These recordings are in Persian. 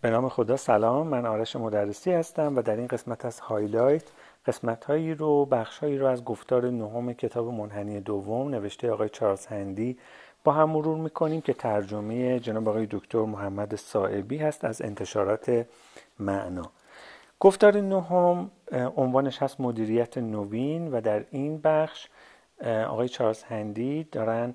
به نام خدا سلام. من آرش مدرسی هستم و در این قسمت از highlight قسمت هایی رو بخش هایی رو از گفتار نهم کتاب منحنی دوم نوشته آقای چارلز هندی با هم مرور می‌کنیم که ترجمه جناب آقای دکتر محمد صائبی هست از انتشارات معنا. گفتار نهم عنوانش هست مدیریت نوین و در این بخش آقای چارلز هندی دارن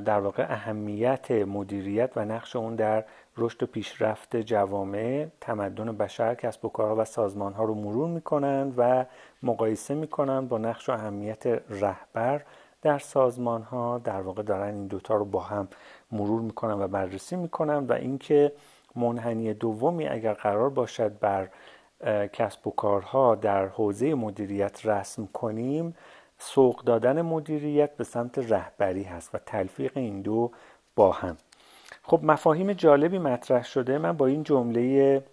در واقع اهمیت مدیریت و نقش اون در رشد و پیشرفت جوامع تمدن بشر کسب و کارها و سازمان ها رو مرور می‌کنند و مقایسه می‌کنند با نقش و اهمیت رهبر در سازمان ها در واقع دارن این دوتا رو با هم مرور می‌کنن و بررسی می‌کنن و اینکه منحنی دومی اگر قرار باشد بر کسب و کارها در حوزه مدیریت رسم کنیم سوق دادن مدیریت به سمت رهبری هست و تلفیق این دو با هم. خب مفاهیم جالبی مطرح شده. من با این جمله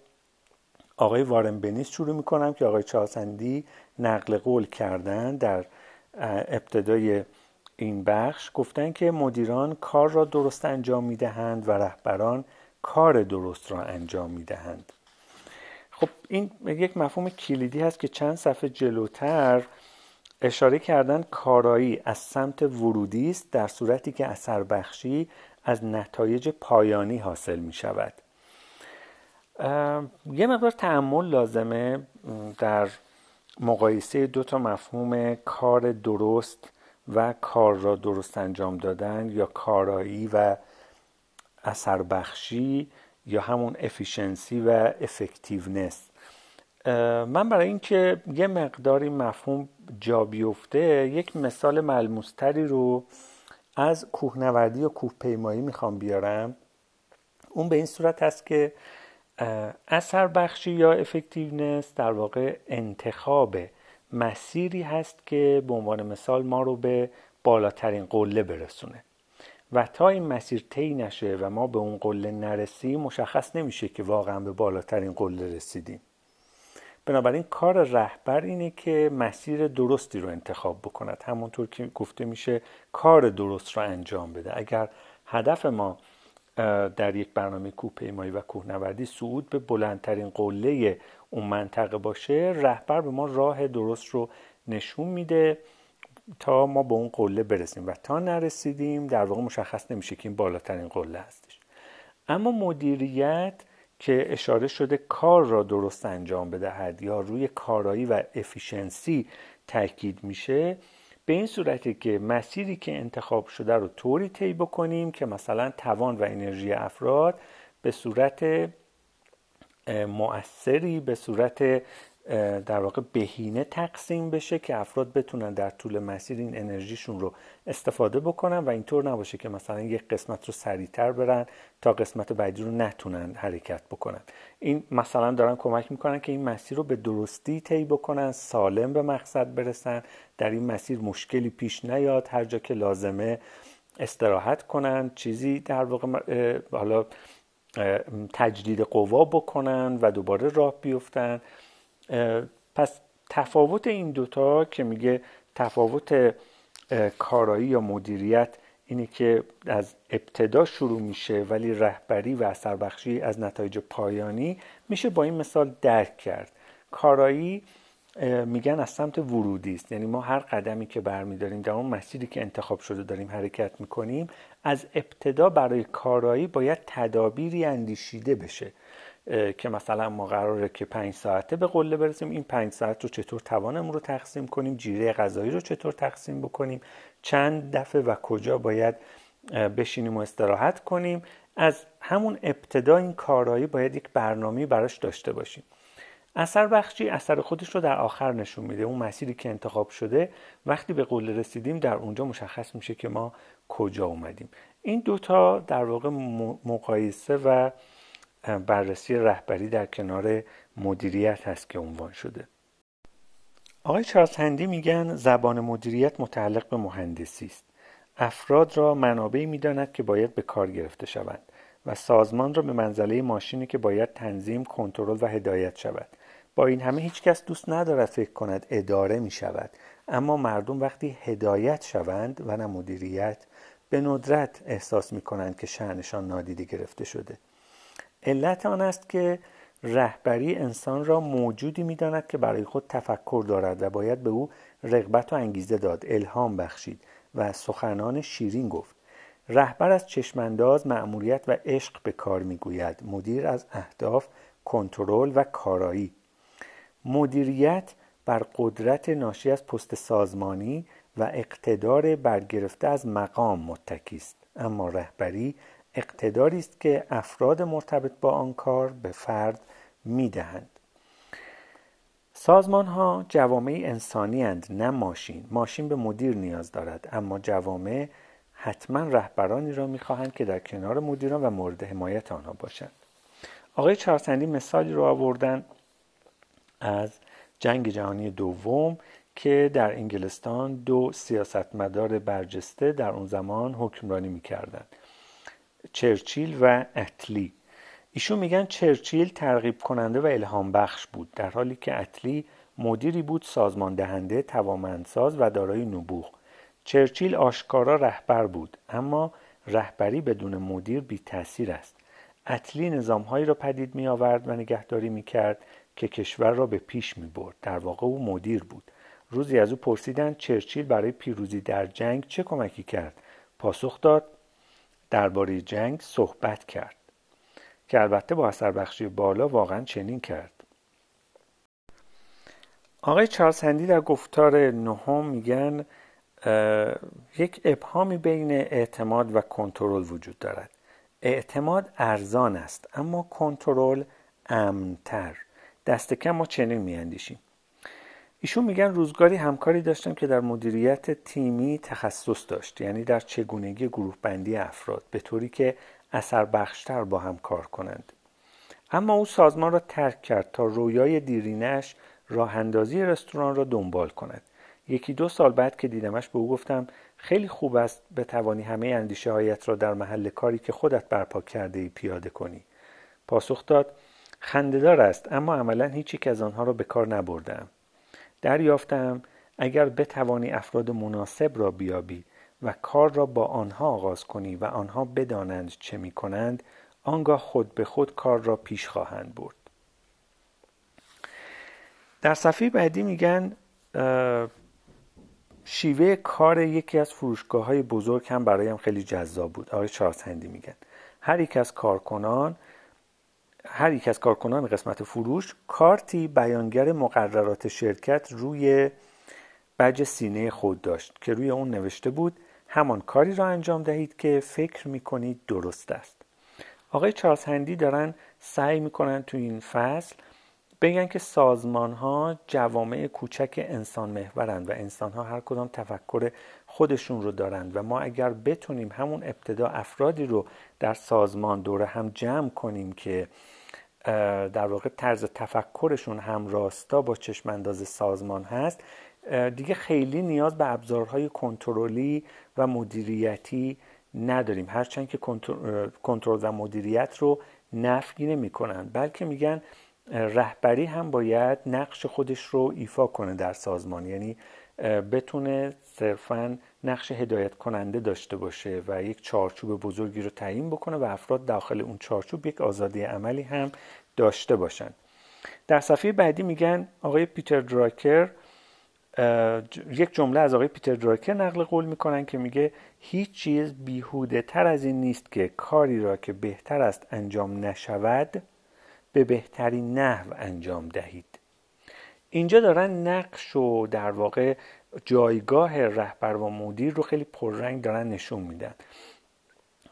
آقای وارن بنیس شروع می‌کنم که آقای چاسندی نقل قول کردن در ابتدای این بخش. گفتن که مدیران کار را درست انجام می‌دهند و رهبران کار درست را انجام می‌دهند. خب این یک مفهوم کلیدی هست که چند صفحه جلوتر اشاره کردن کارایی از سمت ورودی است در صورتی که اثر بخشی از نتایج پایانی حاصل می شود. یه مقدار تأمل لازمه در مقایسه دو تا مفهوم کار درست و کار را درست انجام دادن یا کارایی و اثر بخشی یا همون efficiency و effectiveness من برای اینکه یه مقداری مفهوم جا بیفته یک مثال ملموستری رو از کوهنوردی و کوهپیمایی می‌خوام بیارم. اون به این صورت هست که اثر بخشی یا افکتیونس در واقع انتخاب مسیری هست که به عنوان مثال ما رو به بالاترین قله برسونه. و تا این مسیر طی نشه و ما به اون قله نرسیم مشخص نمیشه که واقعا به بالاترین قله رسیدیم. بنابراین کار رهبر اینه که مسیر درستی رو انتخاب بکند. همونطور که گفته میشه کار درست رو انجام بده. اگر هدف ما در یک برنامه کوهپیمایی و کوهنوردی صعود به بلندترین قله اون منطقه باشه رهبر به ما راه درست رو نشون میده تا ما به اون قله برسیم. و تا نرسیدیم در واقع مشخص نمیشه که این بالاترین قله هستش. اما مدیریت که اشاره شده کار را درست انجام بدهد یا روی کارایی و افیشنسی تاکید میشه به این صورتی که مسیری که انتخاب شده رو طوری طی بکنیم که مثلا توان و انرژی افراد به صورت مؤثری به صورت در واقع بهینه تقسیم بشه که افراد بتونن در طول مسیر این انرژیشون رو استفاده بکنن و اینطور نباشه که مثلا یک قسمت رو سریعتر برن تا قسمت بعدی رو نتونن حرکت بکنن. این مثلا دارن کمک می‌کنن که این مسیر رو به درستی طی بکنن سالم به مقصد برسن در این مسیر مشکلی پیش نیاد هر جا که لازمه استراحت کنن چیزی در واقع حالا تجدید قوا بکنن و دوباره راه بیفتن. پس تفاوت این دوتا که میگه تفاوت کارایی یا مدیریت اینه که از ابتدا شروع میشه ولی رهبری و اثر بخشی از نتایج پایانی میشه با این مثال درک کرد. کارایی میگن از سمت ورودی است. یعنی ما هر قدمی که برمیداریم در اون مسیری که انتخاب شده داریم حرکت می‌کنیم از ابتدا برای کارایی باید تدابیری اندیشیده بشه. که مثلا ما قراره که پنج ساعته به قله برسیم این پنج ساعت رو چطور توانمون رو تقسیم کنیم؟ جیره غذایی رو چطور تقسیم بکنیم؟ چند دفعه و کجا باید بشینیم و استراحت کنیم؟ از همون ابتدا این کارایی باید یک برنامه براش داشته باشیم. اثر بخشی اثر خودش رو در آخر نشون میده. اون مسیری که انتخاب شده وقتی به قله رسیدیم در اونجا مشخص میشه که ما کجا اومدیم. این دوتا در واقع مقایسه و بررسی رهبری در کنار مدیریت هست که عنوان شده. آقای چارلز هندی میگن زبان مدیریت متعلق به مهندسی است. افراد را منابعی می‌داند که باید به کار گرفته شوند و سازمان را به منزله ماشینی که باید تنظیم کنترل و هدایت شود. با این همه هیچکس دوست ندارد فکر کند اداره می شود اما مردم وقتی هدایت شوند و نه مدیریت به ندرت احساس می کنند که شعنشان نادیده گرفته شده. علت آن است که رهبری انسان را موجودی می‌داند که برای خود تفکر دارد و باید به او رغبت و انگیزه داد الهام بخشید و سخنان شیرین گفت. رهبر از چشمانداز مأموریت و عشق به کار می‌گوید. مدیر از اهداف کنترل و کارایی. مدیریت بر قدرت ناشی از پست سازمانی و اقتدار برگرفته از مقام متکی است. اما رهبری اقتداری است که افراد مرتبط با آن کار به فرد می‌دهند. سازمان ها جوامع انسانی هند نه ماشین. ماشین به مدیر نیاز دارد اما جوامع حتما رهبرانی را می‌خواهند که در کنار مدیران و مورد حمایت آنها باشند. آقای چارسندی مثالی رو آوردن از جنگ جهانی دوم که در انگلستان دو سیاستمدار برجسته در اون زمان حکمرانی می‌کردند. چرچیل و اتلی ایشون میگن چرچیل ترغیب کننده و الهام بخش بود در حالی که اتلی مدیری بود سازمان دهنده توامندساز و دارای نبوغ چرچیل آشکارا رهبر بود اما رهبری بدون مدیر بی تاثیر است اتلی نظامهایی را پدید می آورد و نگهداری می کرد که کشور را به پیش می برد. در واقع او مدیر بود. روزی از او پرسیدند چرچیل برای پیروزی در جنگ چه کمکی کرد؟ پاسخ داد درباره جنگ صحبت کرد. که البته با اثر بخشی بالا واقعا چنین کرد. آقای چارلز هندی در گفتار نهم میگن یک ابهامی بین اعتماد و کنترل وجود دارد اعتماد ارزان است اما کنترل امنتر دست کم ما چنین میاندیشیم ایشون میگن روزگاری همکاری داشتم که در مدیریت تیمی تخصص داشت یعنی در چگونگی گروه بندی افراد به طوری که اثر بخشتر با هم کار کنند. اما او سازمان را ترک کرد تا رویای دیرینش راه اندازی رستوران را دنبال کند. یکی دو سال بعد که دیدمش به او گفتم خیلی خوب است بتوانی همه اندیشه هایت را در محل کاری که خودت برپا کرده ای پیاده کنی. پاسخ داد خندهدار است اما عملا هیچ یک از آنها را به کار نبردم دریافتم اگر بتوانی افراد مناسب را بیابی و کار را با آنها آغاز کنی و آنها بدانند چه می کنند آنگاه خود به خود کار را پیش خواهند برد. در صفحه بعدی میگن شیوه کار یکی از فروشگاه های بزرگ هم برایم خیلی جذاب بود. آقای چارلز هندی میگن. هر یک از کارکنان هر یک از کارکنان قسمت فروش کارتی بیانگر مقررات شرکت روی بج سینه خود داشت که روی اون نوشته بود همان کاری را انجام دهید که فکر می‌کنید درست است. آقای چارلز هندی دارن سعی می‌کنن تو این فصل بگن که سازمان ها جوامع کوچک انسان محورند و انسان ها هر کدام تفکر خودشون رو دارند و ما اگر بتونیم همون ابتدا افرادی رو در سازمان دوره هم جمع کنیم که در واقع طرز تفکرشون هم راستا با چشمانداز سازمان هست دیگه خیلی نیاز به ابزارهای کنترلی و مدیریتی نداریم. هرچند که کنترل و مدیریت رو نفی نمی کنن بلکه میگن رهبری هم باید نقش خودش رو ایفا کنه در سازمان. یعنی بتونه صرفا نقش هدایت کننده داشته باشه و یک چارچوب بزرگی رو تعیین بکنه و افراد داخل اون چارچوب یک آزادی عملی هم داشته باشن. در صفحه بعدی میگن آقای پیتر دراکر یک جمله از آقای پیتر دراکر نقل قول می‌کنن که میگه هیچ چیز بیهوده تر از این نیست که کاری را که بهتر است انجام نشود به بهترین نحو انجام دهید. اینجا دارن نقش و در واقع جایگاه رهبر و مدیر رو خیلی پررنگ دارن نشون میدن.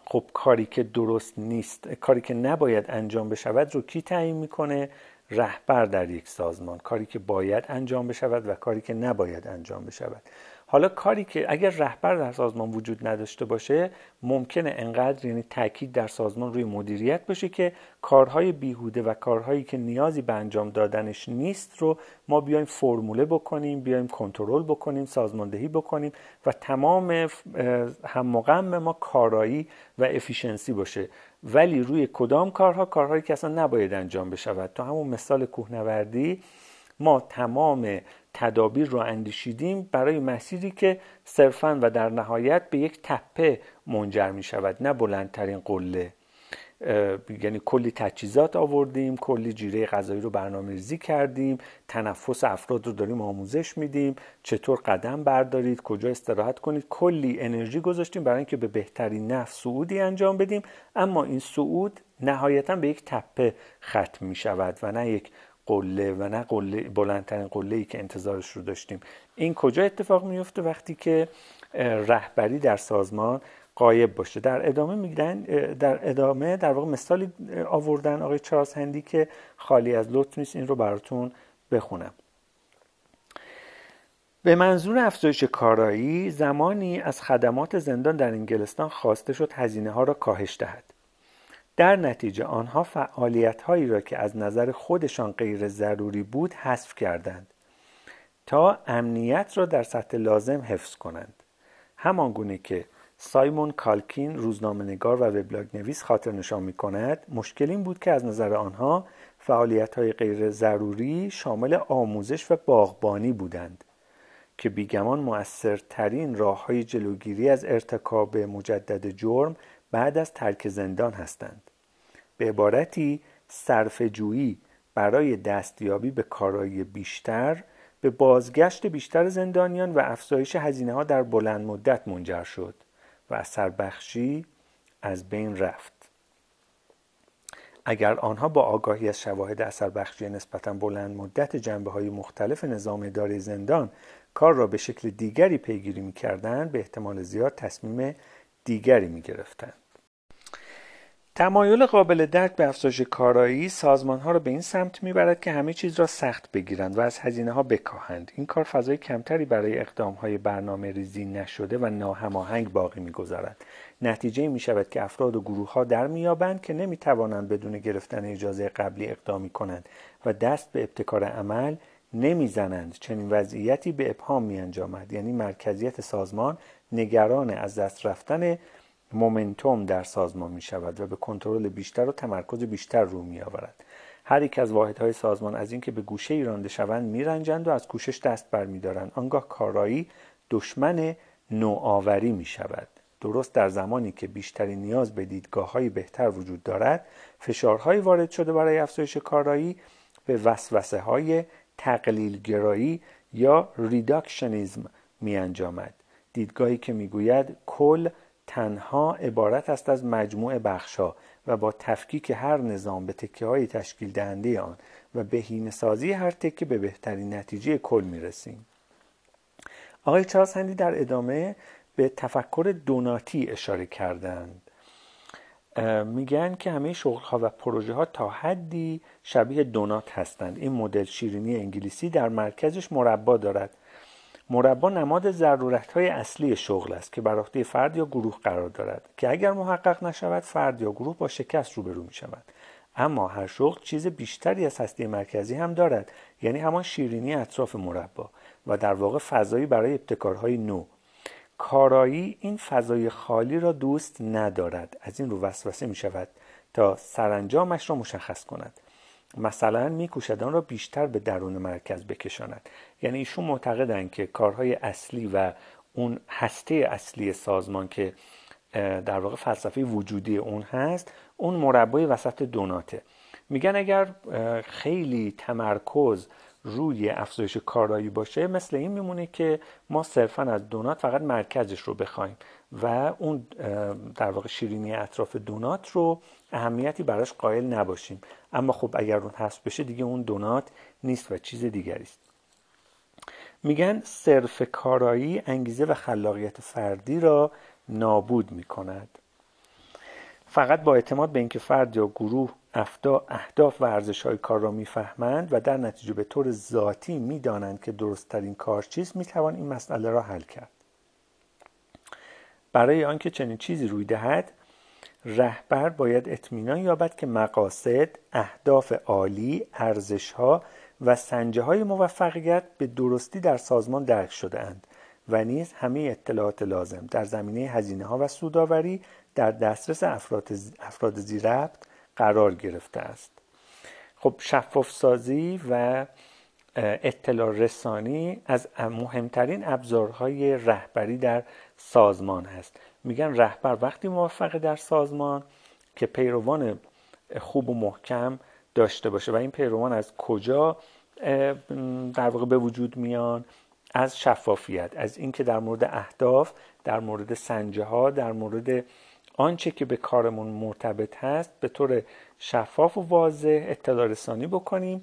خب کاری که درست نیست کاری که نباید انجام بشود رو کی تعیین می‌کنه؟ رهبر در یک سازمان. کاری که باید انجام بشود و کاری که نباید انجام بشود. حالا کاری که اگر رهبر در سازمان وجود نداشته باشه ممکنه انقدر یعنی تاکید در سازمان روی مدیریت باشه که کارهای بیهوده و کارهایی که نیازی به انجام دادنش نیست رو ما بیایم فرموله بکنیم بیایم کنترل بکنیم سازماندهی بکنیم و تمام هم ما کارایی و افیشنسی باشه. ولی روی کدام کارها؟ کارهایی که اصلا نباید انجام بشود. تو همون مثال کوهنوردی ما تمام تدابیر رو اندیشیدیم برای مسیری که صرفا و در نهایت به یک تپه منجر می شود نه بلندترین قله. یعنی کلی تجهیزات آوردیم کلی جیره غذایی رو برنامه ریزی کردیم تنفس افراد رو داریم آموزش میدیم. چطور قدم بردارید؟ کجا استراحت کنید؟ کلی انرژی گذاشتیم برای اینکه به بهترین نفس صعودی انجام بدیم. اما این صعود نهایتا به یک تپه ختم می شود و نه یک قله و نه قله بلندترین قله ای که انتظارش رو داشتیم. این کجا اتفاق میفته وقتی که رهبری در سازمان قایب باشه؟ در ادامه میگن در ادامه در واقع مثالی آوردن آقای چارلز هندی که خالی از لطف نیست این رو براتون بخونم. به منظور افزایش کارایی زمانی از خدمات زندان در انگلستان خواسته شد هزینه ها را کاهش دهد. در نتیجه آنها فعالیت هایی را که از نظر خودشان غیر ضروری بود حذف کردند تا امنیت را در سطح لازم حفظ کنند. همان گونه که سایمون کالکین روزنامه نگار و وبلاگ نویس خاطر نشان می کند مشکل این بود که از نظر آنها فعالیت های غیر ضروری شامل آموزش و باغبانی بودند که بیگمان مؤثرترین راه های جلوگیری از ارتکاب مجدد جرم بعد از ترک زندان هستند. به عبارتی صرف جویی برای دستیابی به کارایی بیشتر به بازگشت بیشتر زندانیان و افزایش هزینه ها در بلند مدت منجر شد و اثر بخشی از بین رفت. اگر آنها با آگاهی از شواهد اثر بخشی نسبتا بلند مدت جنبه های مختلف نظام اداره زندان کار را به شکل دیگری پیگیری می به احتمال زیاد تصمیم دیگری می گرفتن. تمایل قابل درک به افزایش کارایی سازمان ها را به این سمت می‌برد که همه چیز را سخت بگیرند و از هزینه ها بکاهند. این کار فضای کمتری برای اقدام های برنامه ریزی نشده و ناهماهنگ باقی می‌گذارد. نتیجه می شود که افراد و گروه ها در میابند که نمی توانند بدون گرفتن اجازه قبلی اقدامی کنند و دست به ابتکار عمل نمی‌زنند. چنین وضعیتی به ابهام می انجامد یعنی مرکزیت سازمان نگران از دست رفتن مومنتوم در سازمان می شود و به کنترل بیشتر و تمرکز بیشتر رو می آورد هر یک از واحدهای سازمان از اینکه به گوشه ای رانده شوند میرنجند و از کوشش دست برمیدارند آنگاه کارایی دشمن نوآوری می شود درست در زمانی که بیشتری نیاز به دیدگاه های بهتر وجود دارد فشارهای وارد شده برای افزایش کارایی به وسوسه های تقلیل گرایی یا ریداکشنیزم می انجامد دیدگاهی که می‌گوید کل تنها عبارت است از مجموع بخشا و با تفکیک هر نظام به تکه های تشکیل دهنده آن و بهینه سازی هر تکه به بهترین نتیجه کل می رسیم. آقای چارلز هندی در ادامه به تفکر دوناتی اشاره کردند میگن که همه شغل ها و پروژه ها تا حدی شبیه دونات هستند این مدل شیرینی انگلیسی در مرکزش مربا دارد مربا نماد ضرورت های اصلی شغل است که بر عهده فرد یا گروه قرار دارد که اگر محقق نشود فرد یا گروه با شکست روبرو می شود اما هر شغل چیز بیشتری از هستی مرکزی هم دارد یعنی همان شیرینی اطراف مربا و در واقع فضایی برای ابتکارهای نو. کارایی این فضای خالی را دوست ندارد. از این رو وسوسه می شود تا سرانجامش را مشخص کند. مثلا میکوشد آن را بیشتر به درون مرکز بکشاند. یعنی ایشون معتقدند که کارهای اصلی و اون هسته اصلی سازمان که در واقع فلسفه وجودی اون هست اون مربای وسط دوناته میگن اگر خیلی تمرکز روی افزایش کارایی باشه مثل این میمونه که ما صرفا از دونات فقط مرکزش رو بخوایم و اون در واقع شیرینی اطراف دونات رو اهمیتی براش قائل نباشیم. اما خب اگر اون حذف بشه دیگه اون دونات نیست و چیز دیگری است. میگن صرف کارایی انگیزه و خلاقیت فردی را نابود می‌کند. فقط با اعتماد به اینکه فرد یا گروه اهداف و ارزش های کار را می‌فهمند و در نتیجه به طور ذاتی می‌دانند که درستترین کار چیست می‌توان این مسئله را حل کرد. برای آنکه چنین چیزی روی دهد رهبر باید اطمینان یابد که مقاصد اهداف عالی ارزشها و سنجه های موفقیت به درستی در سازمان درک شده اند و نیز همه اطلاعات لازم در زمینه هزینه ها و سوداوری در دسترس افراد, افراد زیربط قرار گرفته است. خب شفاف سازی و اطلاع رسانی از مهمترین ابزارهای رهبری در سازمان هست. میگن رهبر وقتی موفق در سازمان که پیروان خوب و محکم داشته باشه. و این پیروان از کجا در واقع به وجود میان؟ از شفافیت از اینکه در مورد اهداف در مورد سنجه ها در مورد آنچه که به کارمون مرتبط هست به طور شفاف و واضح اطلاع رسانی بکنیم.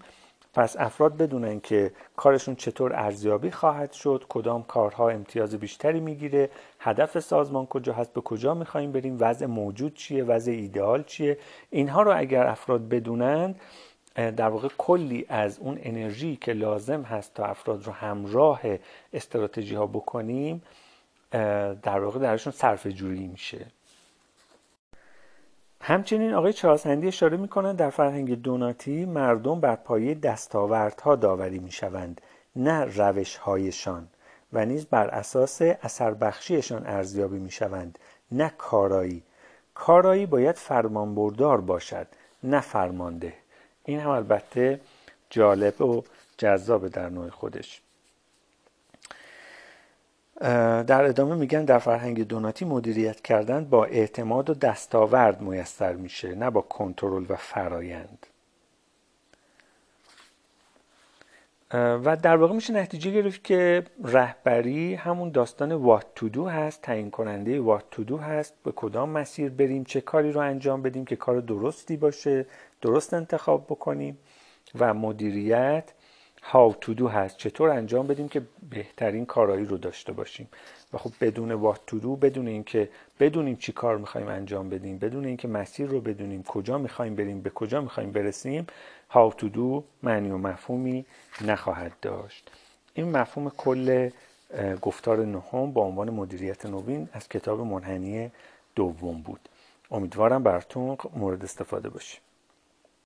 پس افراد بدونن که کارشون چطور ارزیابی خواهد شد کدام کارها امتیاز بیشتری می‌گیره هدف سازمان کجا هست به کجا می‌خوایم بریم وضع موجود چیه وضع ایدئال چیه؟ اینها رو اگر افراد بدونن در واقع کلی از اون انرژی که لازم هست تا افراد رو همراه استراتژی ها بکنیم در واقع درشون صرف جویی میشه. همچنین آقای چهارسندی اشاره می‌کنند در فرهنگ دوناتی مردم بر پایه دستاوردها داوری می‌شوند نه روشهایشان و نیز بر اساس اثر بخشیشان ارزیابی می‌شوند نه کارایی. کارایی باید فرمانبردار باشد نه فرمانده. این هم البته جالب و جذاب در نوع خودش. در ادامه میگن در فرهنگ دوناتی مدیریت کردن با اعتماد و دستاورد میسر میشه نه با کنترل و فرایند. و در واقع میشه نتیجه گرفت که رهبری همون داستان وات تو دو هست تعیین کننده وات تو دو هست به کدام مسیر بریم چه کاری رو انجام بدیم که کار درستی باشه درست انتخاب بکنیم. و مدیریت how to do هست. چطور انجام بدیم که بهترین کارایی رو داشته باشیم. و خب بدون what to do بدون اینکه بدونیم چی کار می‌خوایم انجام بدیم بدون اینکه مسیر رو بدونیم کجا می‌خوایم بریم به کجا می‌خوایم برسیم how to do معنی و مفهومی نخواهد داشت. این مفهوم کل گفتار نهم با عنوان مدیریت نوین از کتاب منحنی دوم بود. امیدوارم براتون مورد استفاده باشه.